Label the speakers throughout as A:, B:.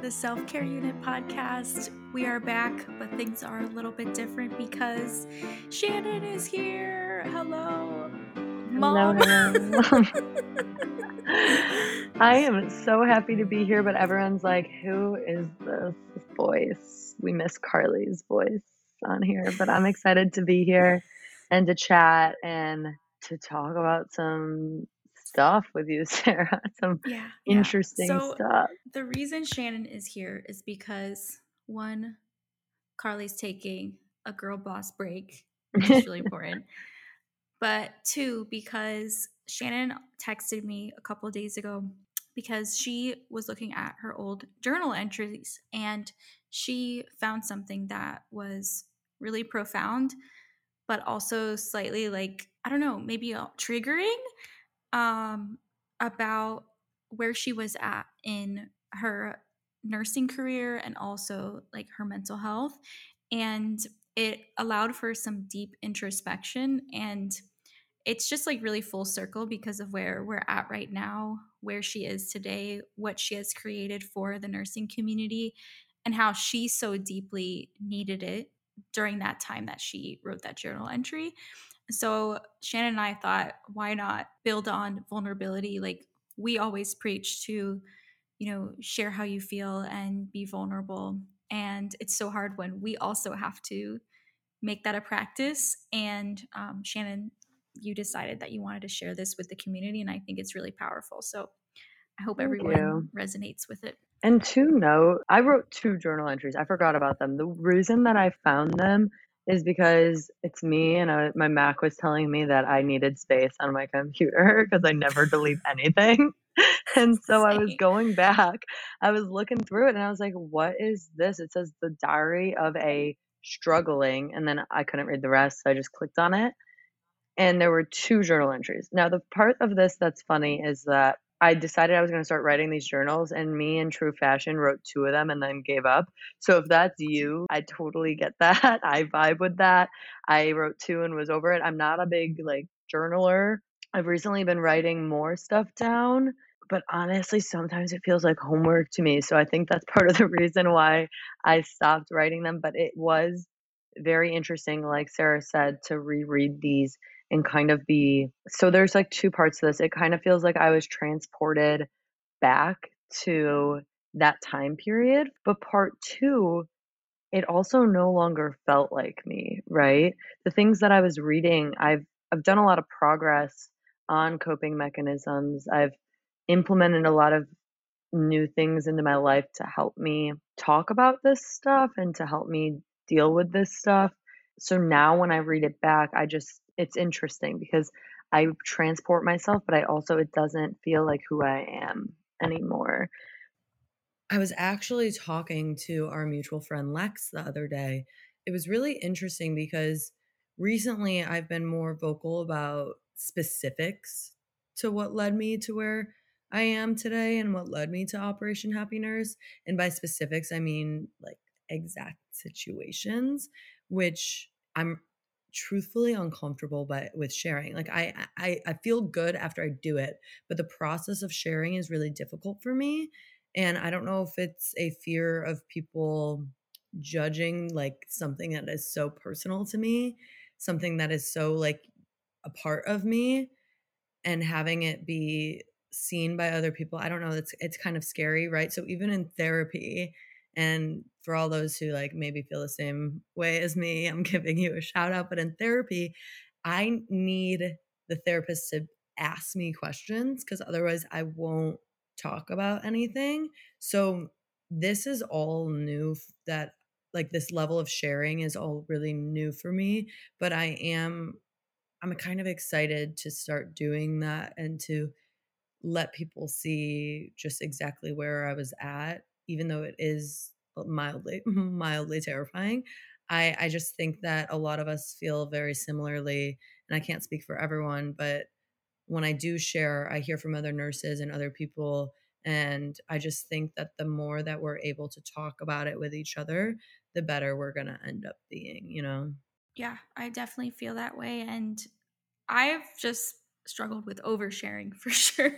A: the Self Care Unit podcast. We are back, but things are a little bit different because Shannon is here. Hello, Mom.
B: Hello. I am so happy to be here, but everyone's like, who is this voice? We miss Carly's voice on here, but I'm excited to be here and to chat and to talk about some stuff with you, Sarah. Some
A: yeah,
B: interesting
A: yeah. So
B: stuff.
A: The reason Shannon is here is because one, Carly's taking a girl boss break, which is really important. But two, because Shannon texted me a couple days ago because she was looking at her old journal entries and she found something that was really profound, but also slightly like, I don't know, maybe uh, triggering um, about where she was at in her nursing career and also like her mental health. And it allowed for some deep introspection. And it's just like really full circle because of where we're at right now, where she is today, what she has created for the nursing community, and how she so deeply needed it during that time that she wrote that journal entry. So Shannon and I thought, why not build on vulnerability? Like we always preach to, you know, share how you feel and be vulnerable. And it's so hard when we also have to make that a practice. And um, Shannon, you decided that you wanted to share this with the community, and I think it's really powerful. So I hope everyone resonates with it.
B: And to note, I wrote two journal entries. I forgot about them. The reason that I found them is because it's me and I, my Mac was telling me that I needed space on my computer because I never delete anything. and so I was going back, I was looking through it and I was like, what is this? It says the diary of a struggling. And then I couldn't read the rest. So I just clicked on it. And there were two journal entries. Now, the part of this that's funny is that I decided I was going to start writing these journals, and me in true fashion wrote two of them and then gave up. So if that's you, I totally get that. I vibe with that. I wrote two and was over it. I'm not a big like journaler. I've recently been writing more stuff down, but honestly, sometimes it feels like homework to me. So I think that's part of the reason why I stopped writing them. But it was very interesting, like Sarah said, to reread these and kind of be so there's like two parts to this. It kind of feels like I was transported back to that time period. But part two, it also no longer felt like me, right? The things that I was reading, I've I've done a lot of progress on coping mechanisms. I've implemented a lot of new things into my life to help me talk about this stuff and to help me deal with this stuff. So now when I read it back, I just it's interesting because I transport myself, but I also it doesn't feel like who I am anymore.
C: I was actually talking to our mutual friend Lex the other day. It was really interesting because recently I've been more vocal about specifics to what led me to where I am today and what led me to Operation Happy Nurse. And by specifics, I mean like exact situations, which I'm truthfully uncomfortable but with sharing like I, I i feel good after i do it but the process of sharing is really difficult for me and i don't know if it's a fear of people judging like something that is so personal to me something that is so like a part of me and having it be seen by other people i don't know it's it's kind of scary right? So even in therapy and for all those who like maybe feel the same way as me, I'm giving you a shout out. But in therapy, I need the therapist to ask me questions because otherwise I won't talk about anything. So this is all new that like this level of sharing is all really new for me, but I am I'm kind of excited to start doing that and to let people see just exactly where I was at even though it is mildly mildly terrifying i i just think that a lot of us feel very similarly and i can't speak for everyone but when i do share i hear from other nurses and other people and i just think that the more that we're able to talk about it with each other the better we're going to end up being you know?
A: Yeah i definitely feel that way and i've just struggled with oversharing for sure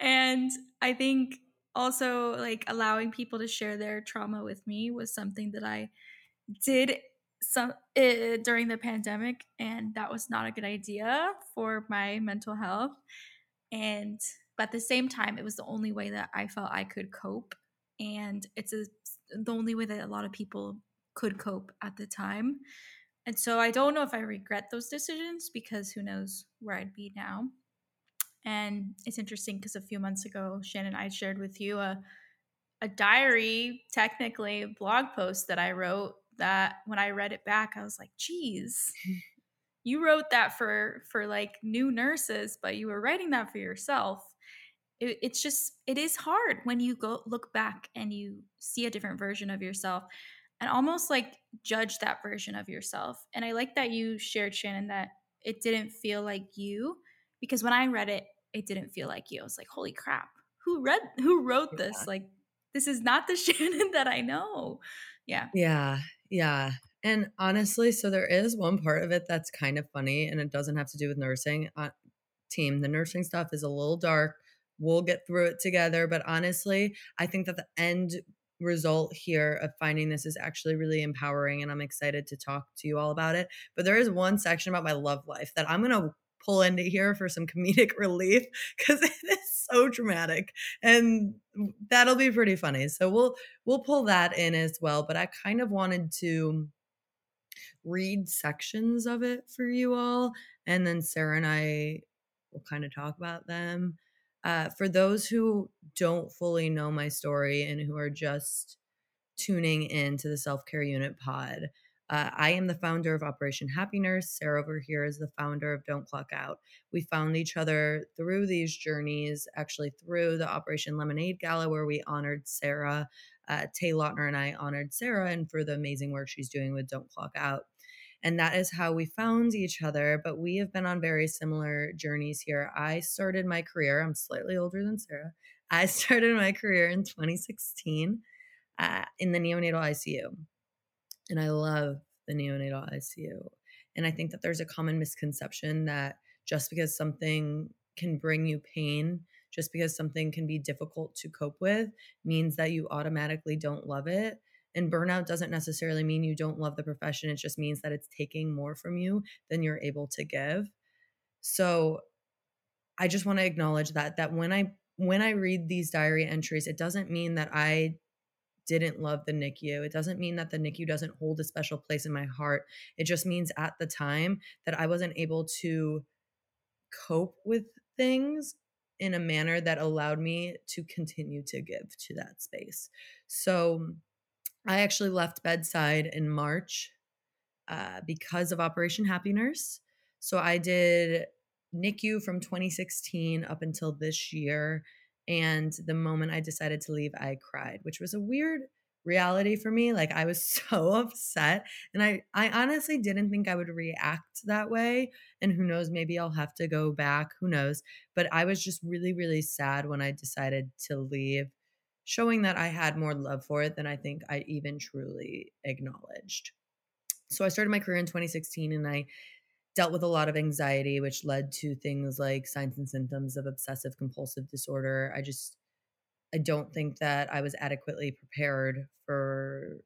A: and i think also like allowing people to share their trauma with me was something that I did some uh, during the pandemic and that was not a good idea for my mental health. And but at the same time it was the only way that I felt I could cope and it's a, the only way that a lot of people could cope at the time. And so I don't know if I regret those decisions because who knows where I'd be now and it's interesting because a few months ago, Shannon, and I shared with you a a diary, technically blog post that I wrote that when I read it back, I was like, geez, you wrote that for for like new nurses, but you were writing that for yourself. It, it's just it is hard when you go look back and you see a different version of yourself and almost like judge that version of yourself. And I like that you shared, Shannon, that it didn't feel like you because when I read it, it didn't feel like you. I was like, holy crap, who read, who wrote this? Yeah. Like, this is not the Shannon that I know. Yeah.
C: Yeah. Yeah. And honestly, so there is one part of it that's kind of funny and it doesn't have to do with nursing. Uh, team, the nursing stuff is a little dark. We'll get through it together. But honestly, I think that the end result here of finding this is actually really empowering and I'm excited to talk to you all about it. But there is one section about my love life that I'm going to pull into here for some comedic relief because it is so dramatic and that'll be pretty funny. So we'll we'll pull that in as well but i kind of wanted to read sections of it for you all and then sarah and i will kind of talk about them. Uh, for those who don't fully know my story and who are just tuning in to the self-care unit pod uh, I am the founder of Operation Happy Nurse. Sarah over here is the founder of Don't Clock Out. We found each other through these journeys, actually through the Operation Lemonade Gala, where we honored Sarah. Uh, Tay Lautner and I honored Sarah and for the amazing work she's doing with Don't Clock Out. And that is how we found each other. But we have been on very similar journeys here. I started my career, I'm slightly older than Sarah. I started my career in 2016 uh, in the neonatal ICU and I love the neonatal ICU. And I think that there's a common misconception that just because something can bring you pain, just because something can be difficult to cope with, means that you automatically don't love it. And burnout doesn't necessarily mean you don't love the profession. It just means that it's taking more from you than you're able to give. So I just want to acknowledge that that when I when I read these diary entries, it doesn't mean that I didn't love the NICU. It doesn't mean that the NICU doesn't hold a special place in my heart. It just means at the time that I wasn't able to cope with things in a manner that allowed me to continue to give to that space. So I actually left bedside in March uh, because of Operation Happy Nurse. So I did NICU from 2016 up until this year. And the moment I decided to leave, I cried, which was a weird reality for me. Like I was so upset. And I, I honestly didn't think I would react that way. And who knows, maybe I'll have to go back. Who knows? But I was just really, really sad when I decided to leave, showing that I had more love for it than I think I even truly acknowledged. So I started my career in 2016 and I dealt with a lot of anxiety, which led to things like signs and symptoms of obsessive compulsive disorder. I just, I don't think that I was adequately prepared for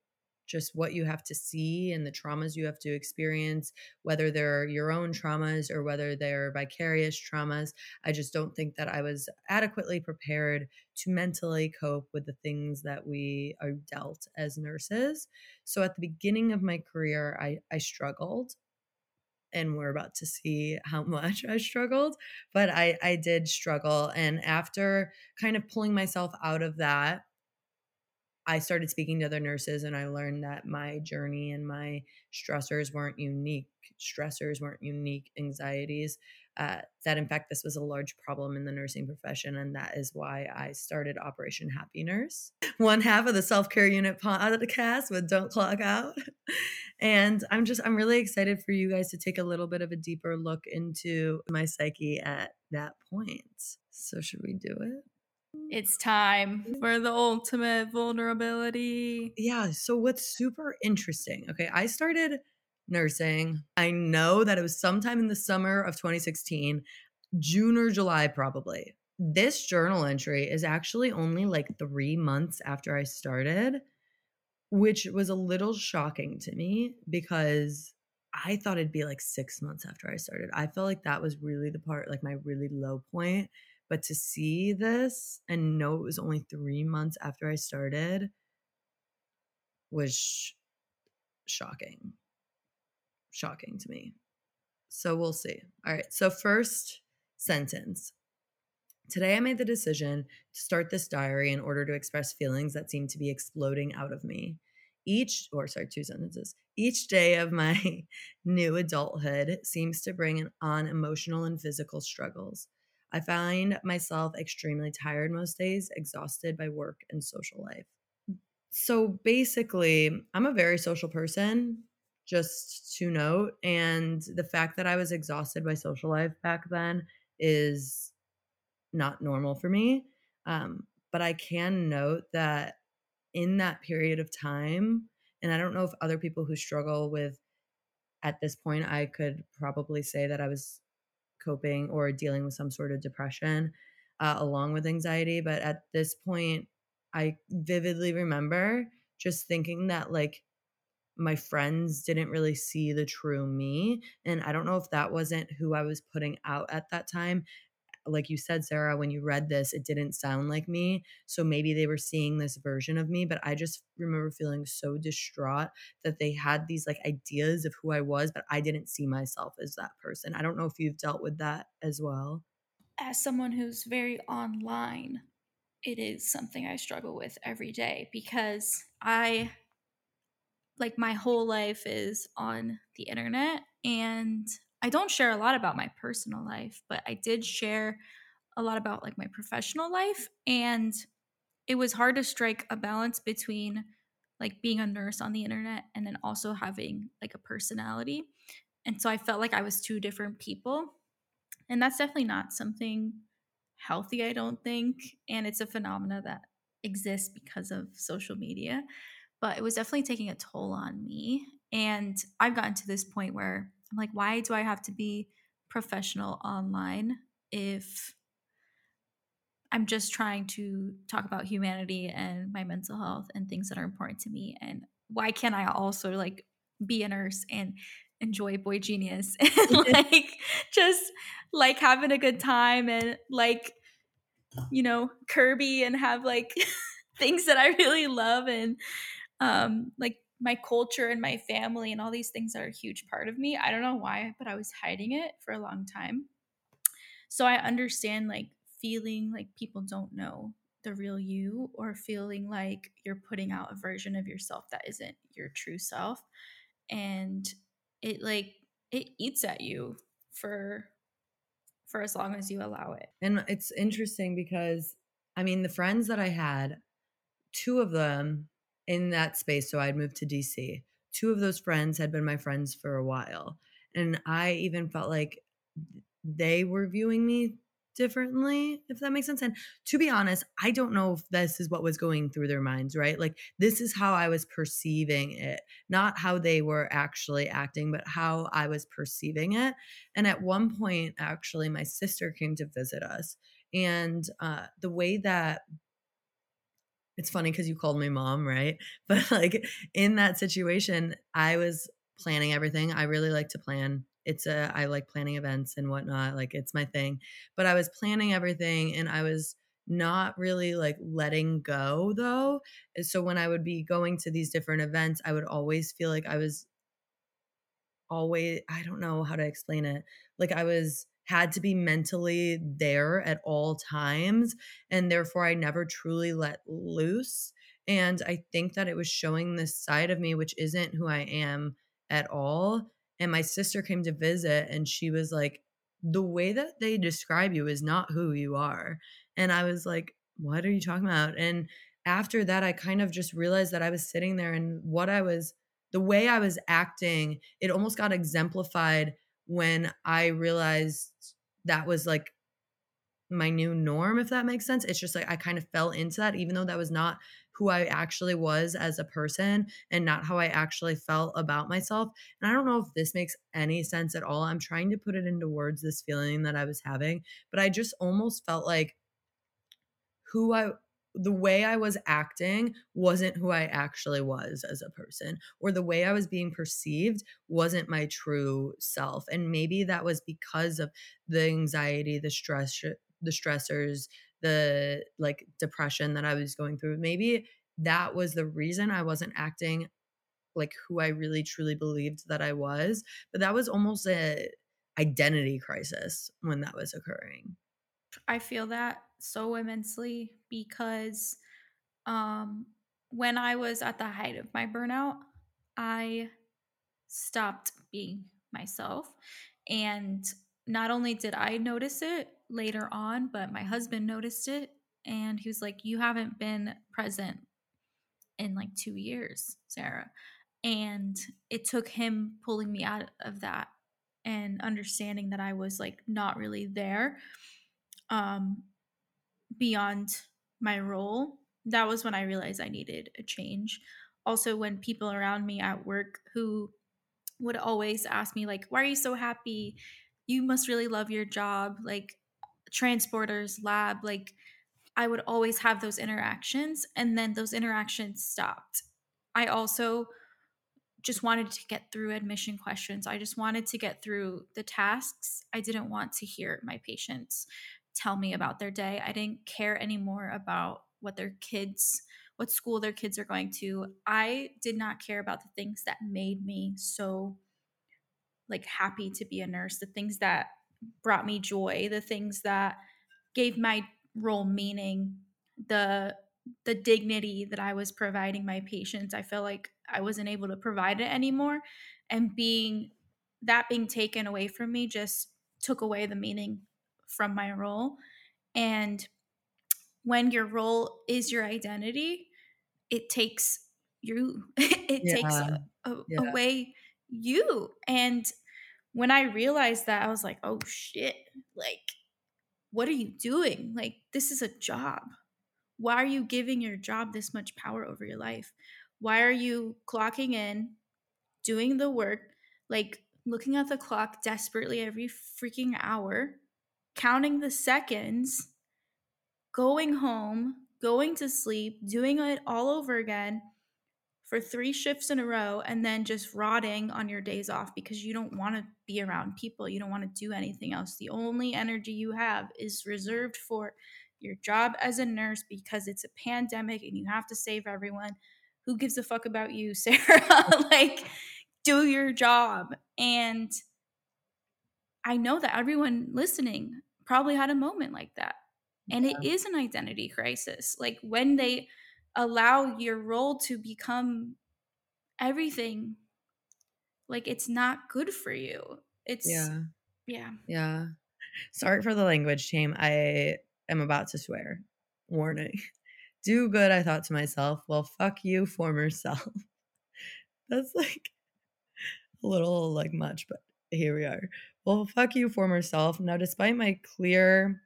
C: just what you have to see and the traumas you have to experience, whether they're your own traumas or whether they're vicarious traumas. I just don't think that I was adequately prepared to mentally cope with the things that we are dealt as nurses. So at the beginning of my career, I, I struggled and we're about to see how much I struggled, but I I did struggle and after kind of pulling myself out of that I started speaking to other nurses and I learned that my journey and my stressors weren't unique stressors weren't unique anxieties uh, that in fact this was a large problem in the nursing profession and that is why i started operation happy nurse one half of the self-care unit podcast with don't clock out and i'm just i'm really excited for you guys to take a little bit of a deeper look into my psyche at that point so should we do it
A: it's time for the ultimate vulnerability.
C: Yeah. So, what's super interesting? Okay. I started nursing. I know that it was sometime in the summer of 2016, June or July, probably. this journal entry is actually only like three months after I started, which was a little shocking to me because I thought it'd be like six months after I started. I felt like that was really the part, like my really low point. But to see this and know it was only three months after I started was sh- shocking. Shocking to me. So we'll see. All right. So, first sentence Today, I made the decision to start this diary in order to express feelings that seem to be exploding out of me. Each, or sorry, two sentences. Each day of my new adulthood seems to bring on emotional and physical struggles. I find myself extremely tired most days, exhausted by work and social life. So basically, I'm a very social person, just to note. And the fact that I was exhausted by social life back then is not normal for me. Um, but I can note that in that period of time, and I don't know if other people who struggle with at this point, I could probably say that I was coping or dealing with some sort of depression uh, along with anxiety. But at this point, I vividly remember just thinking that like my friends didn't really see the true me. And I don't know if that wasn't who I was putting out at that time like you said, Sarah, when you read this, it didn't sound like me. So maybe they were seeing this version of me, but I just remember feeling so distraught that they had these like ideas of who I was, but I didn't see myself as that person. I don't know if you've dealt with that as well.
A: As someone who's very online, it is something I struggle with every day because I like my whole life is on the internet and I don't share a lot about my personal life, but I did share a lot about like my professional life and it was hard to strike a balance between like being a nurse on the internet and then also having like a personality. And so I felt like I was two different people. And that's definitely not something healthy, I don't think. And it's a phenomena that exists because of social media. But it was definitely taking a toll on me. And I've gotten to this point where I'm like, why do I have to be professional online if I'm just trying to talk about humanity and my mental health and things that are important to me? And why can't I also like be a nurse and enjoy boy genius and like just like having a good time and like you know kirby and have like things that i really love and um like my culture and my family and all these things are a huge part of me. I don't know why, but I was hiding it for a long time. So I understand like feeling like people don't know the real you or feeling like you're putting out a version of yourself that isn't your true self and it like it eats at you for for as long as you allow it.
C: And it's interesting because I mean the friends that I had two of them in that space. So I'd moved to DC. Two of those friends had been my friends for a while. And I even felt like they were viewing me differently, if that makes sense. And to be honest, I don't know if this is what was going through their minds, right? Like, this is how I was perceiving it, not how they were actually acting, but how I was perceiving it. And at one point, actually, my sister came to visit us. And uh, the way that it's funny because you called me mom, right? But like in that situation, I was planning everything. I really like to plan. It's a I like planning events and whatnot. Like it's my thing. But I was planning everything and I was not really like letting go though. Eh, so when I would be going to these different events, I would always feel like I was always I don't know how to explain it. Like I was had to be mentally there at all times. And therefore, I never truly let loose. And I think that it was showing this side of me, which isn't who I am at all. And my sister came to visit and she was like, the way that they describe you is not who you are. And I was like, what are you talking about? And after that, I kind of just realized that I was sitting there and what I was, the way I was acting, it almost got exemplified when I realized that was like my new norm, if that makes sense. It's just like I kind of fell into that, even though that was not who I actually was as a person and not how I actually felt about myself. And I don't know if this makes any sense at all. I'm trying to put it into words, this feeling that I was having, but I just almost felt like who I the way I was acting wasn't who I actually was as a person, or the way I was being perceived wasn't my true self. And maybe that was because of the anxiety, the stress, the stressors, the like depression that I was going through. Maybe that was the reason I wasn't acting like who I really truly believed that I was. But that was almost a identity crisis when that was occurring.
A: I feel that so immensely because um, when I was at the height of my burnout, I stopped being myself. And not only did I notice it later on, but my husband noticed it. And he was like, You haven't been present in like two years, Sarah. And it took him pulling me out of that and understanding that I was like not really there um, beyond my role. That was when I realized I needed a change. Also, when people around me at work who would always ask me, like, why are you so happy? You must really love your job. Like, transporters, lab, like, I would always have those interactions, and then those interactions stopped. I also just wanted to get through admission questions. I just wanted to get through the tasks. I didn't want to hear my patients tell me about their day. I didn't care anymore about what their kids, what school their kids are going to. I did not care about the things that made me so like happy to be a nurse, the things that brought me joy, the things that gave my role meaning, the the dignity that I was providing my patients. I felt like I wasn't able to provide it anymore. And being that being taken away from me just took away the meaning from my role. And when your role is your identity, it takes you, it yeah. takes a, a, yeah. away you. And when I realized that, I was like, oh shit, like, what are you doing? Like, this is a job. Why are you giving your job this much power over your life? Why are you clocking in, doing the work, like looking at the clock desperately every freaking hour, counting the seconds, going home, going to sleep, doing it all over again for three shifts in a row, and then just rotting on your days off because you don't want to be around people. You don't want to do anything else. The only energy you have is reserved for your job as a nurse because it's a pandemic and you have to save everyone who gives a fuck about you, Sarah? like, do your job. And I know that everyone listening probably had a moment like that. And yeah. it is an identity crisis. Like, when they allow your role to become everything, like, it's not good for you. It's,
C: yeah.
A: Yeah.
C: Yeah. Sorry for the language, team. I am about to swear. Warning do good, I thought to myself. Well, fuck you, former self. That's like a little like much, but here we are. Well, fuck you, former self. Now, despite my clear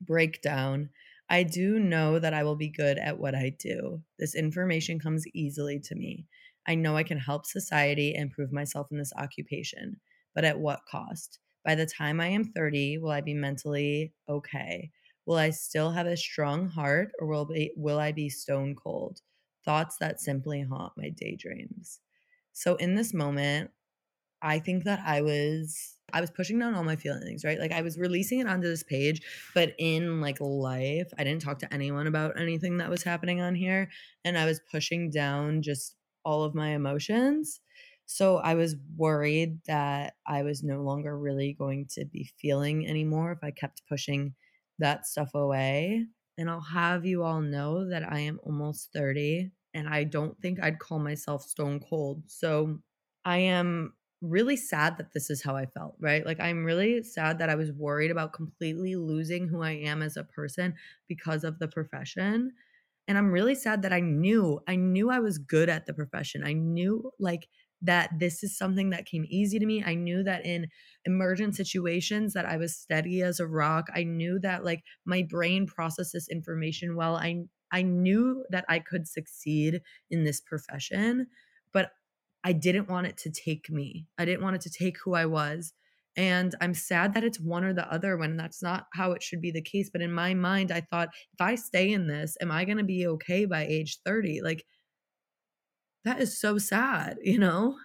C: breakdown, I do know that I will be good at what I do. This information comes easily to me. I know I can help society and prove myself in this occupation, but at what cost? By the time I am 30, will I be mentally okay? Will I still have a strong heart or will, be, will I be stone cold? Thoughts that simply haunt my daydreams. So in this moment, I think that I was I was pushing down all my feelings, right? Like I was releasing it onto this page, but in like life, I didn't talk to anyone about anything that was happening on here and I was pushing down just all of my emotions. So I was worried that I was no longer really going to be feeling anymore if I kept pushing that stuff away. And I'll have you all know that I am almost 30 and I don't think I'd call myself stone cold. So I am really sad that this is how I felt, right? Like I'm really sad that I was worried about completely losing who I am as a person because of the profession. And I'm really sad that I knew, I knew I was good at the profession. I knew like that this is something that came easy to me. I knew that in emergent situations that I was steady as a rock. I knew that like my brain processes information well. I I knew that I could succeed in this profession, but I didn't want it to take me. I didn't want it to take who I was. And I'm sad that it's one or the other when that's not how it should be the case. But in my mind, I thought, if I stay in this, am I going to be okay by age 30? Like, that is so sad, you know?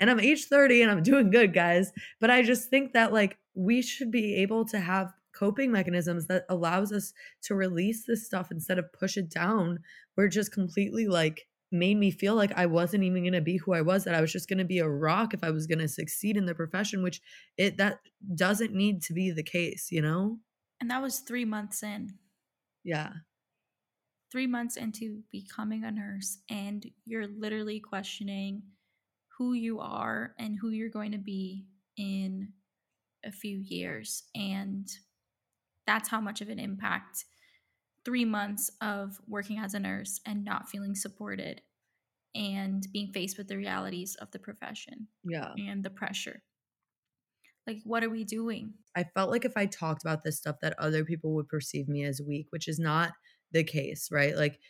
C: And I'm age 30 and I'm doing good, guys. But I just think that, like, we should be able to have coping mechanisms that allows us to release this stuff instead of push it down We're just completely like made me feel like I wasn't even going to be who I was that I was just going to be a rock if I was going to succeed in the profession which it that doesn't need to be the case, you know?
A: And that was 3 months in.
C: Yeah.
A: 3 months into becoming a nurse and you're literally questioning who you are and who you're going to be in a few years and that's how much of an impact three months of working as a nurse and not feeling supported and being faced with the realities of the profession
C: yeah.
A: and the pressure. Like what are we doing?
C: I felt like if i talked about this stuff that other people would perceive me as weak which is not the case right? Like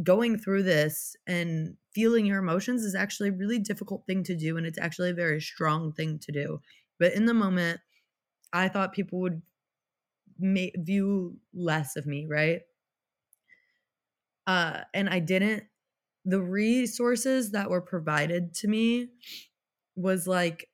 C: going through this and feeling your emotions is actually a really difficult thing to do and it's actually a very strong thing to do. But in the moment i thought people would may, view less of me, right? Uh, and I didn't. The resources that were provided to me was like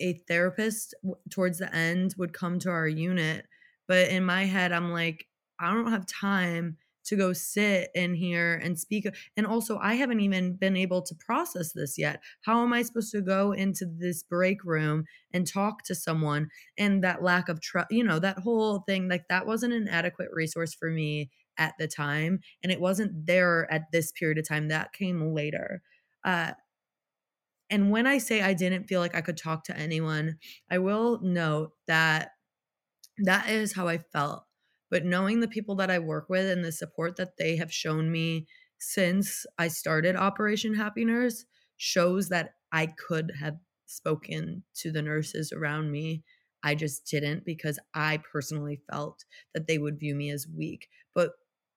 C: a therapist towards the end would come to our unit, but in my head, I'm like, I don't have time to go sit in here and speak. And also, I haven't even been able to process this yet. How am I supposed to go into this break room and talk to someone? And that lack of trust, you know, that whole thing, like that wasn't an adequate resource for me at the time. And it wasn't there at this period of time. That came later. Uh, and when I say I didn't feel like I could talk to anyone, I will note that that is how I felt but knowing the people that I work with and the support that they have shown me since I started Operation Happy shows that I could have spoken to the nurses around me. I just didn't because I personally felt that they would view me as weak. But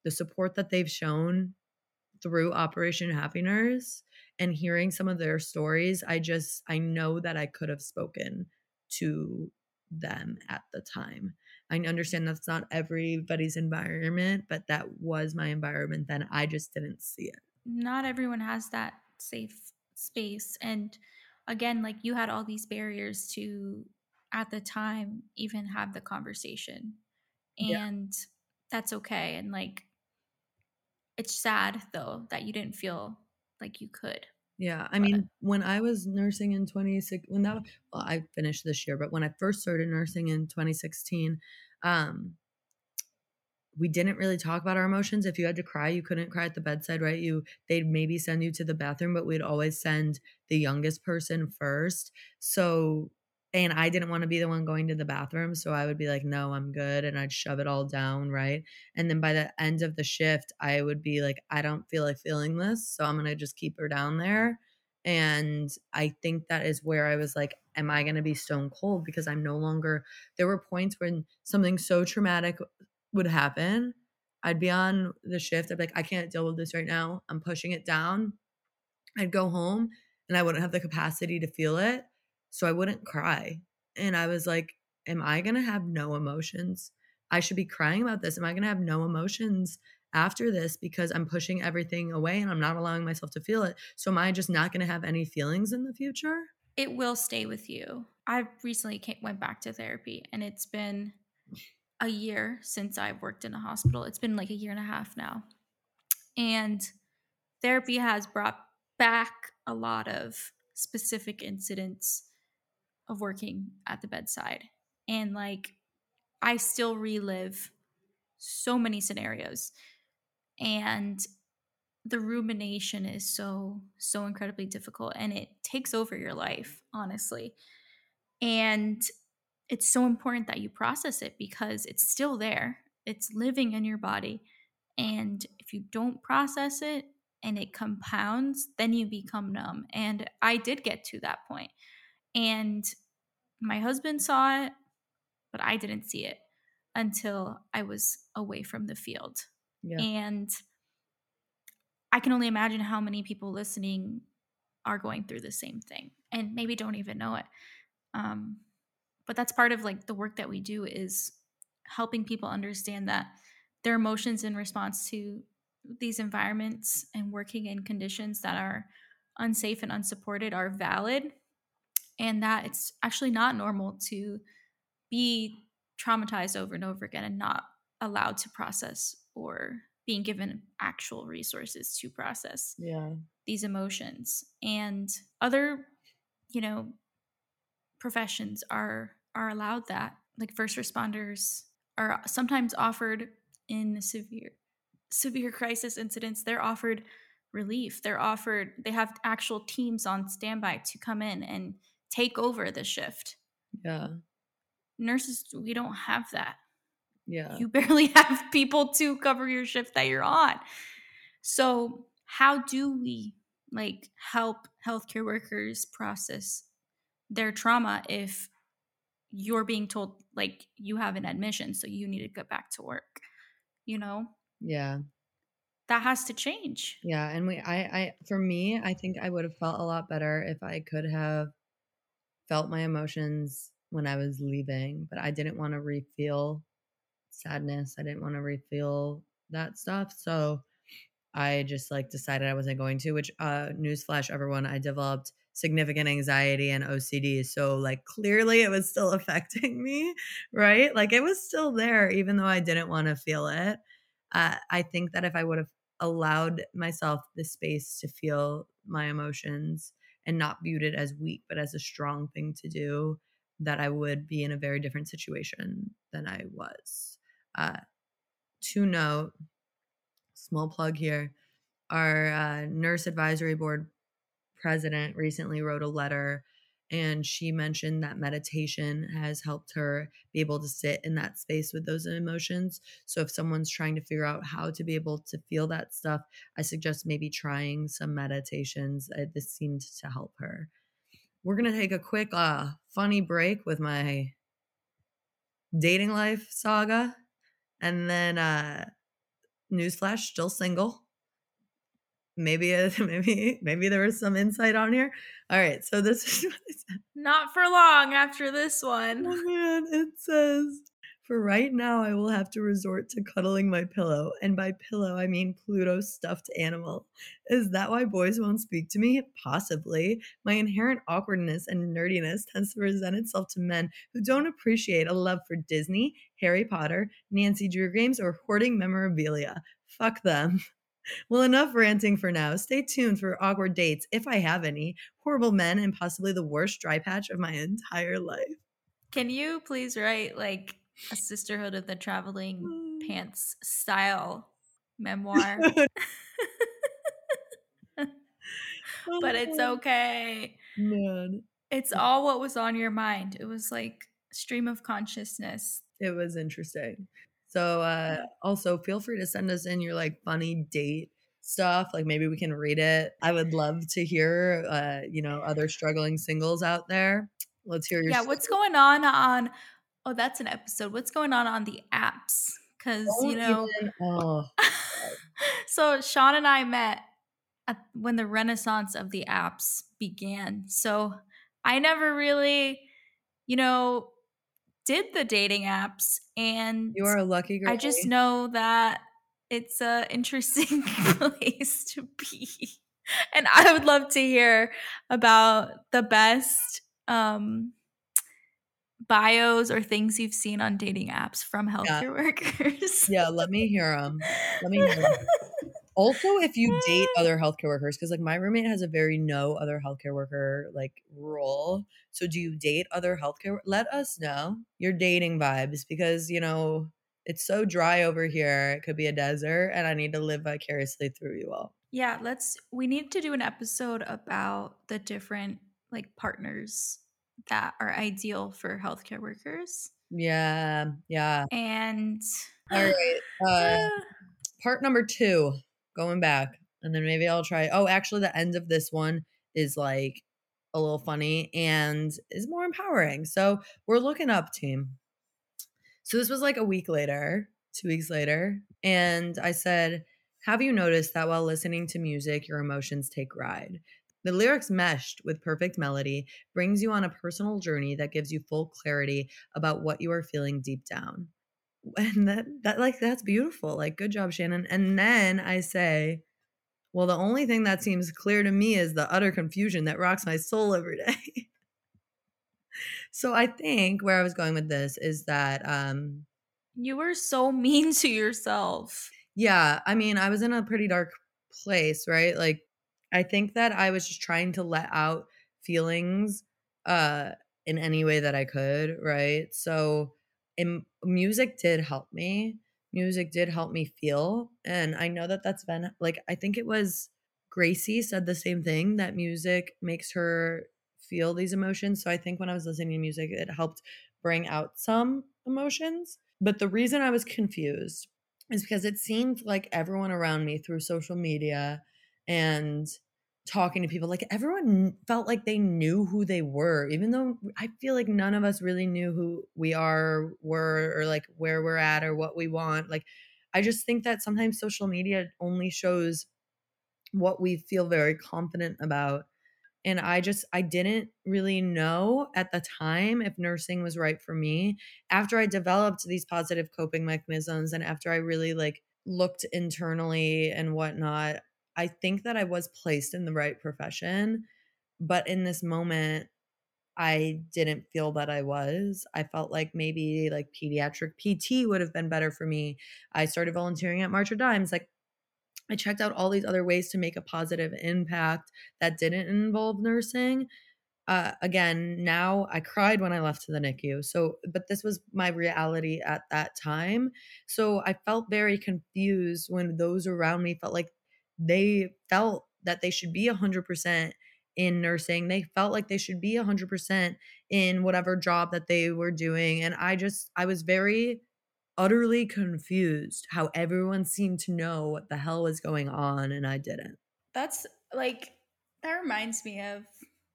C: the support that they've shown through Operation Happy and hearing some of their stories, I just, I know that I could have spoken to them at the time. I understand that's not everybody's environment, but that was my environment then. I just didn't see it.
A: Not everyone has that safe space. And again, like you had all these barriers to, at the time, even have the conversation. And yeah. that's okay. And like, it's sad though that you didn't feel like you could.
C: Yeah, I mean, when I was nursing in 26, when that well, I finished this year, but when I first started nursing in 2016, um, we didn't really talk about our emotions. If you had to cry, you couldn't cry at the bedside, right? You they'd maybe send you to the bathroom, but we'd always send the youngest person first. So and I didn't want to be the one going to the bathroom. So I would be like, no, I'm good. And I'd shove it all down. Right. And then by the end of the shift, I would be like, I don't feel like feeling this. So I'm going to just keep her down there. And I think that is where I was like, am I going to be stone cold? Because I'm no longer, there were points when something so traumatic would happen. I'd be on the shift. I'd be like, I can't deal with this right now. I'm pushing it down. I'd go home and I wouldn't have the capacity to feel it so I wouldn't cry. And I was like, Am I going to have no emotions? I should be crying about this. Am I going to have no emotions after this because I'm pushing everything away and I'm not allowing myself to feel it? So am I just not going to have any feelings in the future?
A: It will stay with you. I recently came, went back to therapy and it's been a year since I've worked in a hospital. It's been like a year and a half now. And therapy has brought back a lot of specific incidents of working at the bedside. And like, I still relive so many scenarios. And the rumination is so, so incredibly difficult and it takes over your life, honestly. And it's so important that you process it because it's still there, it's living in your body. And if you don't process it and it compounds, then you become numb. And I did get to that point. And my husband saw it, but I didn't see it until I was away from the field. Yeah. And I can only imagine how many people listening are going through the same thing and maybe don't even know it. Um, but that's part of like the work that we do is helping people understand that their emotions in response to these environments and working in conditions that are unsafe and unsupported are valid and that it's actually not normal to be traumatized over and over again and not allowed to process or being given actual resources to process
C: Yeah.
A: these emotions. And other you know professions are are allowed that. Like first responders are sometimes offered in severe severe crisis incidents they're offered relief. They're offered they have actual teams on standby to come in and take over the shift
C: Yeah.
A: nurses we don't have that
C: Yeah.
A: you barely have people to cover your shift that you're on so how do we like help healthcare workers process their trauma if you're being told like you have an admission so you need to get back to work you know
C: Yeah.
A: that has to change
C: Yeah, and we I I for me, I think I would have felt a lot better if I could have felt my emotions when I was leaving, but I didn't want to refeel sadness. I didn't want to refeel that stuff. So I just like decided I wasn't going to, which uh newsflash everyone, I developed significant anxiety and OCD. So like clearly it was still affecting me, right? Like it was still there even though I didn't want to feel it. Uh, I think that if I would have allowed myself the space to feel my emotions and not viewed it as weak, but as a strong thing to do, that I would be in a very different situation than I was. Uh, to note, small plug here, our uh, nurse advisory board president recently wrote a letter and she mentioned that meditation has helped her be able to sit in that space with those emotions. So if someone's trying to figure out how to be able to feel that stuff, I suggest maybe trying some meditations. Uh, this seemed to help her. We're going to take a quick uh funny break with my dating life saga and then uh newsflash still single maybe uh, a, maybe maybe there was some insight on here all right so this is what it said.
A: not for long after this
C: Oh
A: one
C: man, it says, for right now, I will have to resort to cuddling my pillow. And by pillow, I mean Pluto's stuffed animal. Is that why boys won't speak to me? Possibly. My inherent awkwardness and nerdiness tends to present itself to men who don't appreciate a love for Disney, Harry Potter, Nancy Drew games, or hoarding memorabilia. Fuck them. Well, enough ranting for now. Stay tuned for awkward dates, if I have any, horrible men, and possibly the worst dry patch of my entire life.
A: can you please write like a sisterhood of the traveling mm. pants style memoir? But it's
C: Oh,
A: okay.
C: Man,
A: it's all what was on your mind. It was like stream of consciousness.
C: It was interesting. So, uh, also feel free to send us in your like funny date stuff. Like maybe we can read it. I would love to hear, uh, you know, other struggling singles out there. Let's hear your.
A: yeah what's going on on oh that's an episode what's going on on the apps because you know
C: even- oh,
A: so Sean and I met at, when the renaissance of the apps began. So I never really, you know, did the dating apps, and
C: you are a lucky girl.
A: I just know that it's a interesting place to be, and I would love to hear about the best. Um, bios or things you've seen on dating apps from healthcare workers.
C: Yeah, let me hear them. Let me hear 'em. Also, if you date other healthcare workers, because like my roommate has a very no other healthcare worker like rule. So, do you date other healthcare? Let us know your dating vibes because you know it's so dry over here. It could be a desert, and I need to live vicariously through you all.
A: Yeah, let's we need to do an episode about the different like partners that are ideal for healthcare workers.
C: Yeah, yeah.
A: And
C: All right. Uh, part number two, going back, and then maybe I'll try. Oh, actually, the end of this one is like a little funny and is more empowering. So we're looking up, team. So this was like a week later, two weeks later, and I said, "Have you noticed that while listening to music, your emotions take ride?" The lyrics meshed with perfect melody brings you on a personal journey that gives you full clarity about what you are feeling deep down. And that that like that's beautiful. Like good job Shannon. And then I say, well the only thing that seems clear to me is the utter confusion that rocks my soul every day. so I think where I was going with this is that um
A: you were so mean to yourself.
C: Yeah, I mean, I was in a pretty dark place, right? Like I think that I was just trying to let out feelings uh in any way that I could, right? So in, music did help me. Music did help me feel and I know that that's been like I think it was Gracie said the same thing that music makes her feel these emotions. So I think when I was listening to music it helped bring out some emotions. But the reason I was confused is because it seemed like everyone around me through social media and talking to people like everyone felt like they knew who they were even though i feel like none of us really knew who we are were or like where we're at or what we want like i just think that sometimes social media only shows what we feel very confident about and i just i didn't really know at the time if nursing was right for me. After i developed these positive coping mechanisms and after i really like looked internally and whatnot i think that i was placed in the right profession but in this moment i didn't feel that i was i felt like maybe like pediatric pt would have been better for me i started volunteering at march of dimes like I checked out all these other ways to make a positive impact that didn't involve nursing. Uh, again, now I cried when I left to the NICU. So, but this was my reality at that time. So I felt very confused when those around me felt like they felt that they should be 100% in nursing. They felt like they should be 100% in whatever job that they were doing. And I just, I was very utterly confused how everyone seemed to know what the hell was going on and I didn't.
A: That's like that reminds me of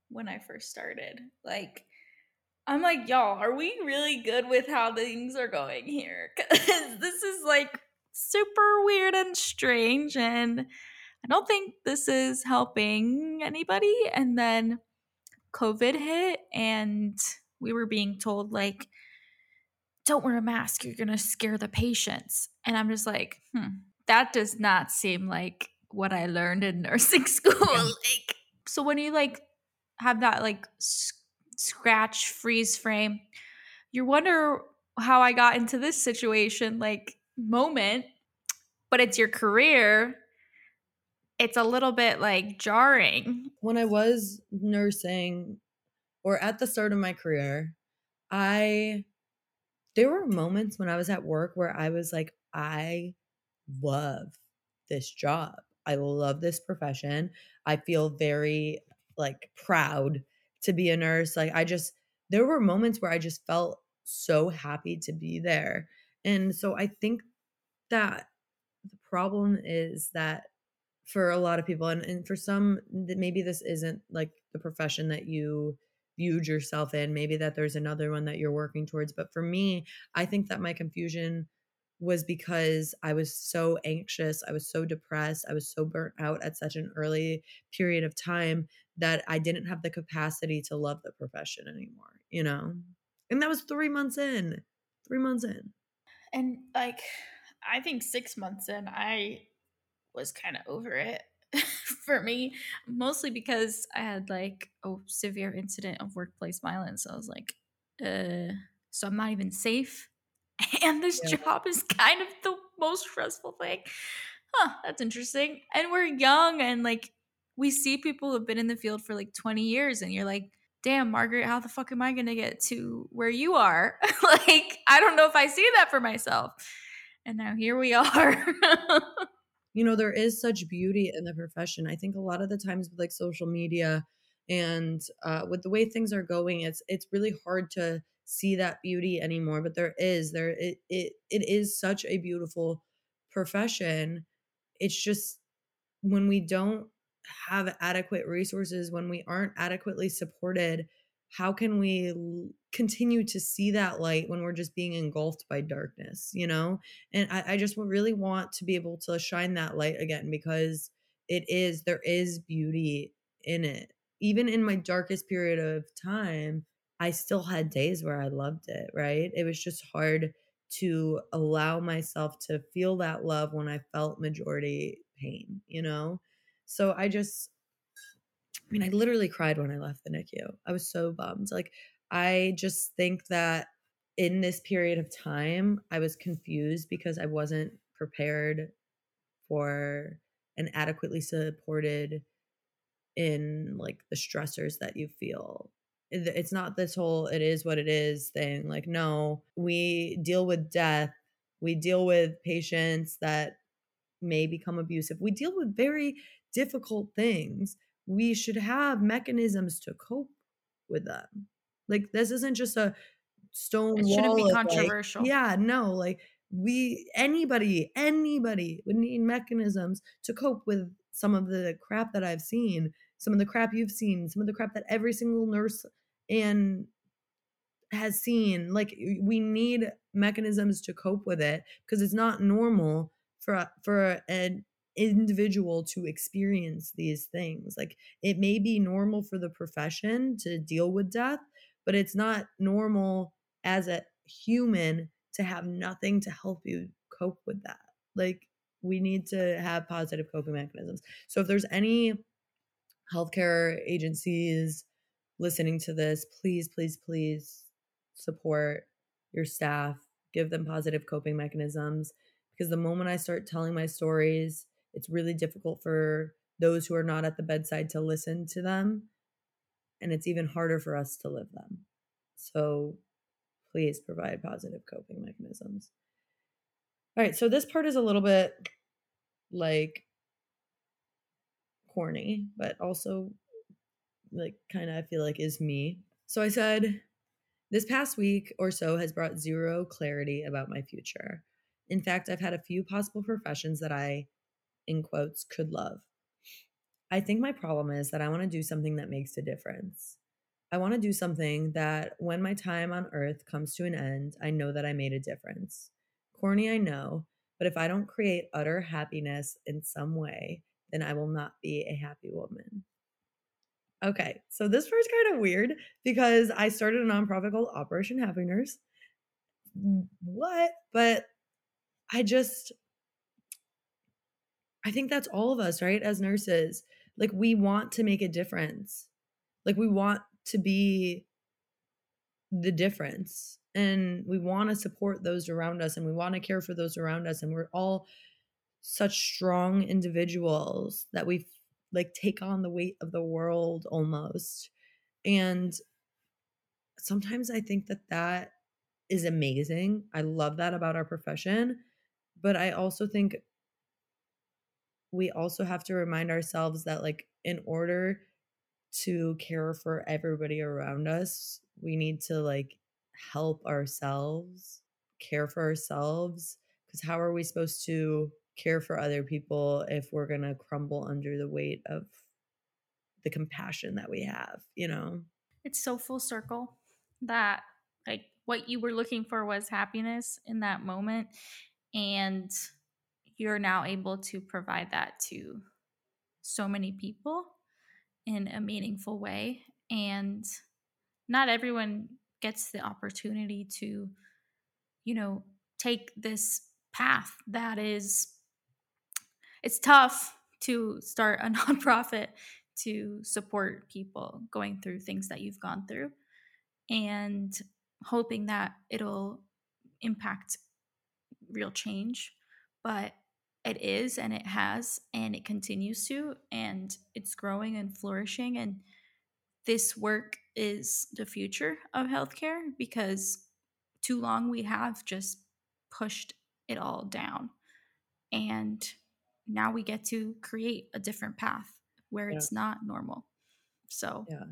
A: when I first started. Like I'm like, y'all, are we really good with how things are going here? Cuz this is like super weird and strange and I don't think this is helping anybody and then COVID hit and we were being told like don't wear a mask. You're going to scare the patients. And I'm just like, hmm, that does not seem like what I learned in nursing school. Like, so when you like have that like scratch freeze frame, you wonder how I got into this situation, like moment, but it's your career. It's a little bit like jarring.
C: When I was nursing or at the start of my career, I there were moments when I was at work where I was like, I love this job. I love this profession. I feel very like proud to be a nurse. Like I just there were moments where I just felt so happy to be there. And so I think that the problem is that for a lot of people and, and for some maybe this isn't like the profession that you viewed yourself in maybe that there's another one that you're working towards but for me i think that my confusion was because i was so anxious i was so depressed i was so burnt out at such an early period of time that i didn't have the capacity to love the profession anymore you know? And that was 3 months in 3 months in.
A: And like i think 6 months in i was kind of over it for me, mostly because I had like a severe incident of workplace violence. I was like, uh, so I'm not even safe. And this yeah. job is kind of the most stressful thing. Huh, that's interesting. And we're young and like we see people who've been in the field for like 20 years, and you're like, damn, Margaret, how the fuck am I gonna get to where you are? like, I don't know if I see that for myself. And now here we are
C: you know there is such beauty in the profession. I think a lot of the times with like social media and uh, with the way things are going it's it's really hard to see that beauty anymore but there is there it it, it is such a beautiful profession. It's just when we don't have adequate resources when we aren't adequately supported how can we continue to see that light when we're just being engulfed by darkness you know and I, I, just really want to be able to shine that light again because it is there is beauty in it. Even in my darkest period of time, I still had days where I loved it, right? It was just hard to allow myself to feel that love when I felt majority pain, you know? So I just, mean, I literally cried when I left the NICU. I was so bummed. Like, I just think that in this period of time, I was confused because I wasn't prepared for and adequately supported in like the stressors that you feel it's not this whole it is what it is thing like no we deal with death we deal with patients that may become abusive we deal with very difficult things we should have mechanisms to cope with them. Like this isn't just a stone
A: it shouldn't be controversial
C: like, yeah no like we anybody anybody would need mechanisms to cope with some of the crap that i've seen some of the crap you've seen some of the crap that every single nurse and has seen. Like we need mechanisms to cope with it because it's not normal for for an individual to experience these things like it may be normal for the profession to deal with death but it's not normal as a human to have nothing to help you cope with that like we need to have positive coping mechanisms so if there's any healthcare agencies listening to this, please, please, please support your staff, give them positive coping mechanisms. Because the moment I start telling my stories, it's really difficult for those who are not at the bedside to listen to them. And it's even harder for us to live them. So please provide positive coping mechanisms. All right, so this part is a little bit like corny, but also like kind of I feel like is me. So I said, this past week or so has brought zero clarity about my future. In fact, I've had a few possible professions that I, in quotes, could love. I think my problem is that I want to do something that makes a difference. I want to do something that when my time on earth comes to an end, I know that I made a difference. Corny, I know, but if I don't create utter happiness in some way, then I will not be a happy woman. Okay, so this part's kind of weird because I started a nonprofit called Operation Happy Nurse. What? But I just, I think that's all of us, right? As nurses, like we want to make a difference. Like we want to be the difference and we want to support those around us and we want to care for those around us. And we're all such strong individuals that we like take on the weight of the world almost. And sometimes I think that that is amazing. I love that about our profession. But I also think we also have to remind ourselves that, like, in order to care for everybody around us, we need to, like, help ourselves, care for ourselves. Because how are we supposed to care for other people if we're going to crumble under the weight of the compassion that we have, you know?
A: It's so full circle that like what you were looking for was happiness in that moment and you're now able to provide that to so many people in a meaningful way. And not everyone gets the opportunity to you know take this path that is it's tough to start a nonprofit to support people going through things that you've gone through and hoping that it'll impact real change. But it is and it has and it continues to and it's growing and flourishing and this work is the future of healthcare because too long we have just pushed it all down and now we get to create a different path where yeah. it's not normal. So yeah.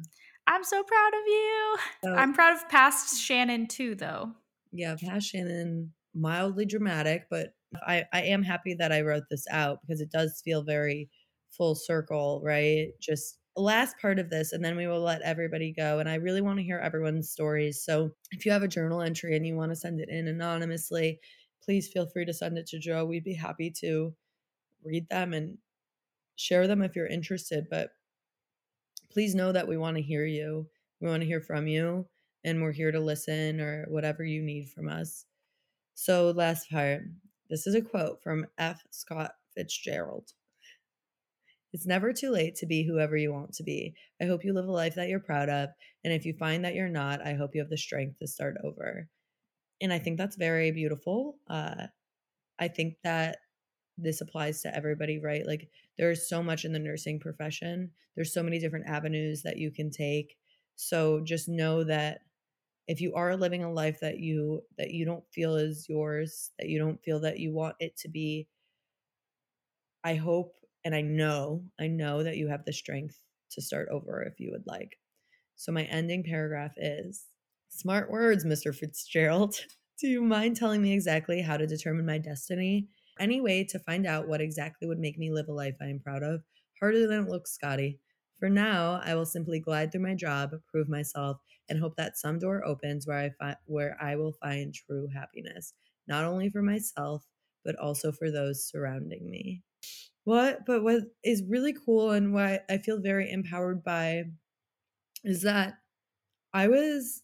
A: I'm so proud of you. I'm proud of past Shannon too, though.
C: Yeah, past Shannon, mildly dramatic, but I, I am happy that I wrote this out because it does feel very full circle, right? Just last part of this, and then we will let everybody go. And I really want to hear everyone's stories. So if you have a journal entry and you want to send it in anonymously, please feel free to send it to Joe. We'd be happy to read them and share them if you're interested. But please know that we want to hear you. We want to hear from you, and we're here to listen or whatever you need from us. So, last part this is a quote from F. Scott Fitzgerald. It's never too late to be whoever you want to be. I hope you live a life that you're proud of. And if you find that you're not, I hope you have the strength to start over. And I think that's very beautiful. Uh, I think that this applies to everybody, right? Like there's so much in the nursing profession. There's so many different avenues that you can take. So just know that if you are living a life that you that you don't feel is yours, that you don't feel that you want it to be, I hope and I know, I know that you have the strength to start over if you would like. So my ending paragraph is Smart words, Mr. Fitzgerald. Do you mind telling me exactly how to determine my destiny? Any way to find out what exactly would make me live a life I am proud of? Harder than it looks, Scotty. For now, I will simply glide through my job, prove myself, and hope that some door opens where I find where I will find true happiness, not only for myself, but also for those surrounding me. What but what is really cool and what I feel very empowered by is that I was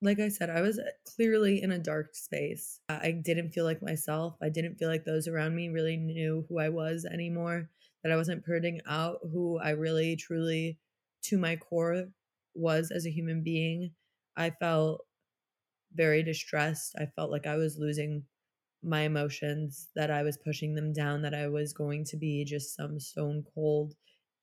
C: like I said, I was uh, clearly in a dark space. I didn't feel like myself. I didn't feel like those around me really knew who I was anymore, that I wasn't putting out who I really, truly, to my core, was as a human being. I felt very distressed. I felt like I was losing my emotions, that I was pushing them down, that I was going to be just some stone cold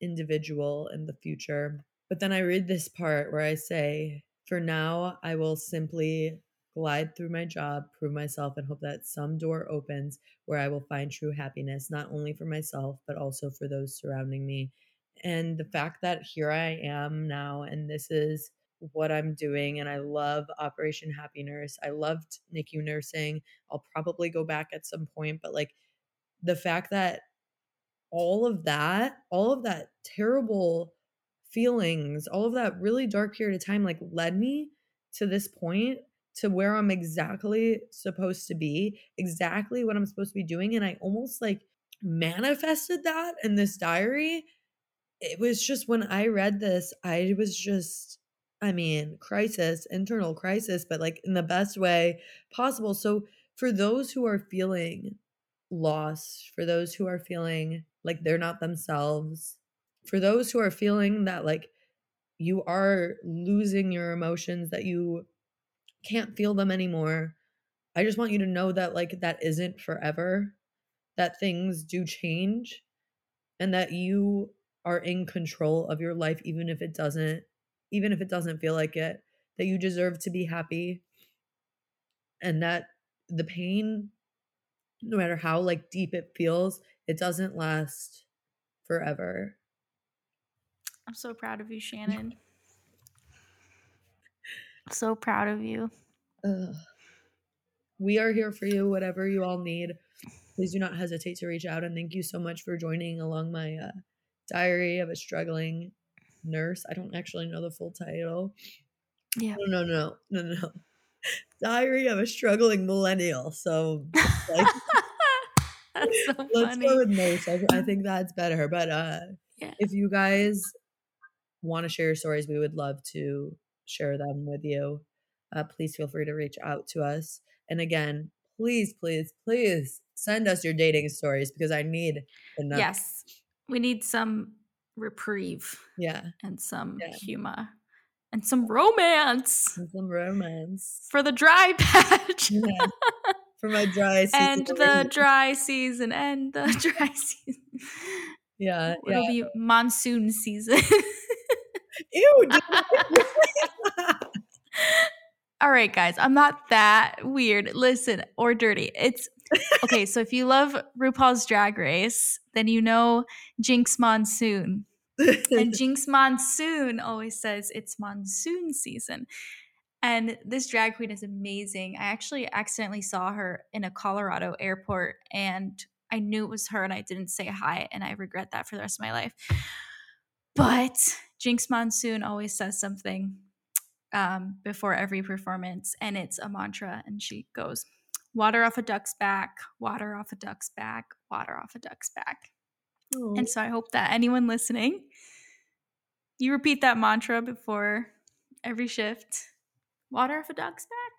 C: individual in the future. But then I read this part where I say, for now, I will simply glide through my job, prove myself, and hope that some door opens where I will find true happiness, not only for myself, but also for those surrounding me. And the fact that here I am now, and this is what I'm doing, and I love Operation Happy Nurse. I loved NICU nursing. I'll probably go back at some point, but like the fact that all of that, all of that terrible feelings, all of that really dark period of time like led me to this point to where I'm exactly supposed to be, exactly what I'm supposed to be doing. And I almost like manifested that in this diary. It was just when I read this, I was just, I mean, crisis, internal crisis, but like in the best way possible. So for those who are feeling lost, for those who are feeling like they're not themselves, for those who are feeling that like you are losing your emotions that you can't feel them anymore i just want you to know that like that isn't forever that things do change and that you are in control of your life even if it doesn't even if it doesn't feel like it that you deserve to be happy and that the pain no matter how like deep it feels it doesn't last forever
A: I'm so proud of you, Shannon. So proud of you.
C: Ugh. We are here for you, whatever you all need. Please do not hesitate to reach out. And thank you so much for joining along my uh, diary of a struggling nurse. I don't actually know the full title.
A: Yeah.
C: No, no, no, no, no. Diary of a struggling millennial. So like,
A: so
C: let's
A: funny.
C: go with nurse. I, I think that's better. But uh,
A: Yeah.
C: if you guys want to share your stories, we would love to share them with you. Uh, please feel free to reach out to us. And again, please, please, please send us your dating stories because I need enough.
A: Yes. We need some reprieve
C: Yeah.
A: and some
C: Yeah.
A: humor and some romance
C: And some romance.
A: for the dry patch.
C: Yeah. For my dry season
A: and the dry season and the dry season.
C: Yeah. Yeah.
A: It'll be monsoon season.
C: Ew.
A: All right, guys, I'm not that weird. Listen, or dirty. It's okay. So if you love RuPaul's Drag Race, then you know Jinkx Monsoon. And Jinkx Monsoon always says it's monsoon season. And this drag queen is amazing. I actually accidentally saw her in a Colorado airport and I knew it was her and I didn't say hi. And I regret that for the rest of my life. But Jinkx Monsoon always says something um, before every performance, and it's a mantra. And she goes, Water off a duck's back, water off a duck's back, water off a duck's back.
C: Oh,
A: And so I hope that anyone listening You repeat that mantra before every shift. Water off a duck's back.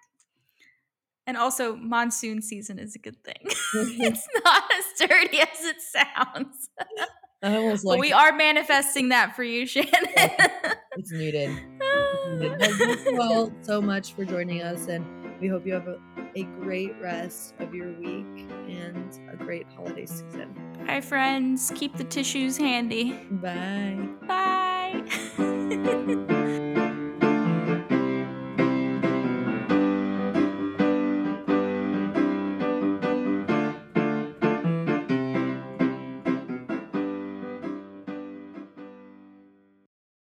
A: And also, monsoon season is a good thing. it's not as dirty as it sounds.
C: I almost
A: but we are manifesting that for you, Shannon.
C: It's needed. It's needed. Well, thank you all so much for joining us, and we hope you have a, a great rest of your week and a great holiday season.
A: Hi, friends. Keep the tissues handy.
C: Bye.
A: Bye.